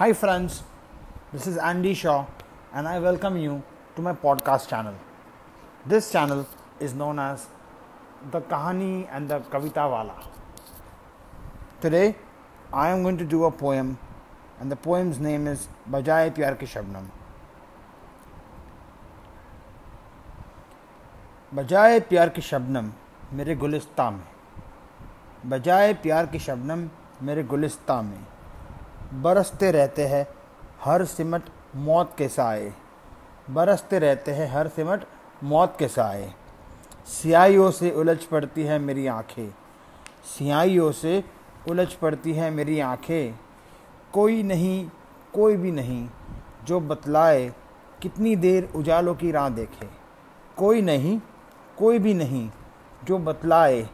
Hi, friends. This is Andy Shaw, and I welcome you to my podcast channel. This channel is known as The Kahani and the Kavita Wala. Today, I am going to do a poem, and the poem's name is Bajaye Pyar Ki Shabnam. बजाए प्यार की शबनम मेरे गुलिस्ता में बजाए प्यार की शबनम मेरे गुलिस्ता में बरसते रहते हैं हर सिमट मौत के साए। बरसते रहते हैं हर सिमट मौत के साए। सियाइयों से उलझ पड़ती है मेरी आँखें। सियाइयों से उलझ पड़ती है मेरी आँखें। कोई नहीं, कोई भी नहीं, जो बतलाए, कितनी देर उजालों की राह देखे। कोई नहीं, कोई भी नहीं, जो बतलाए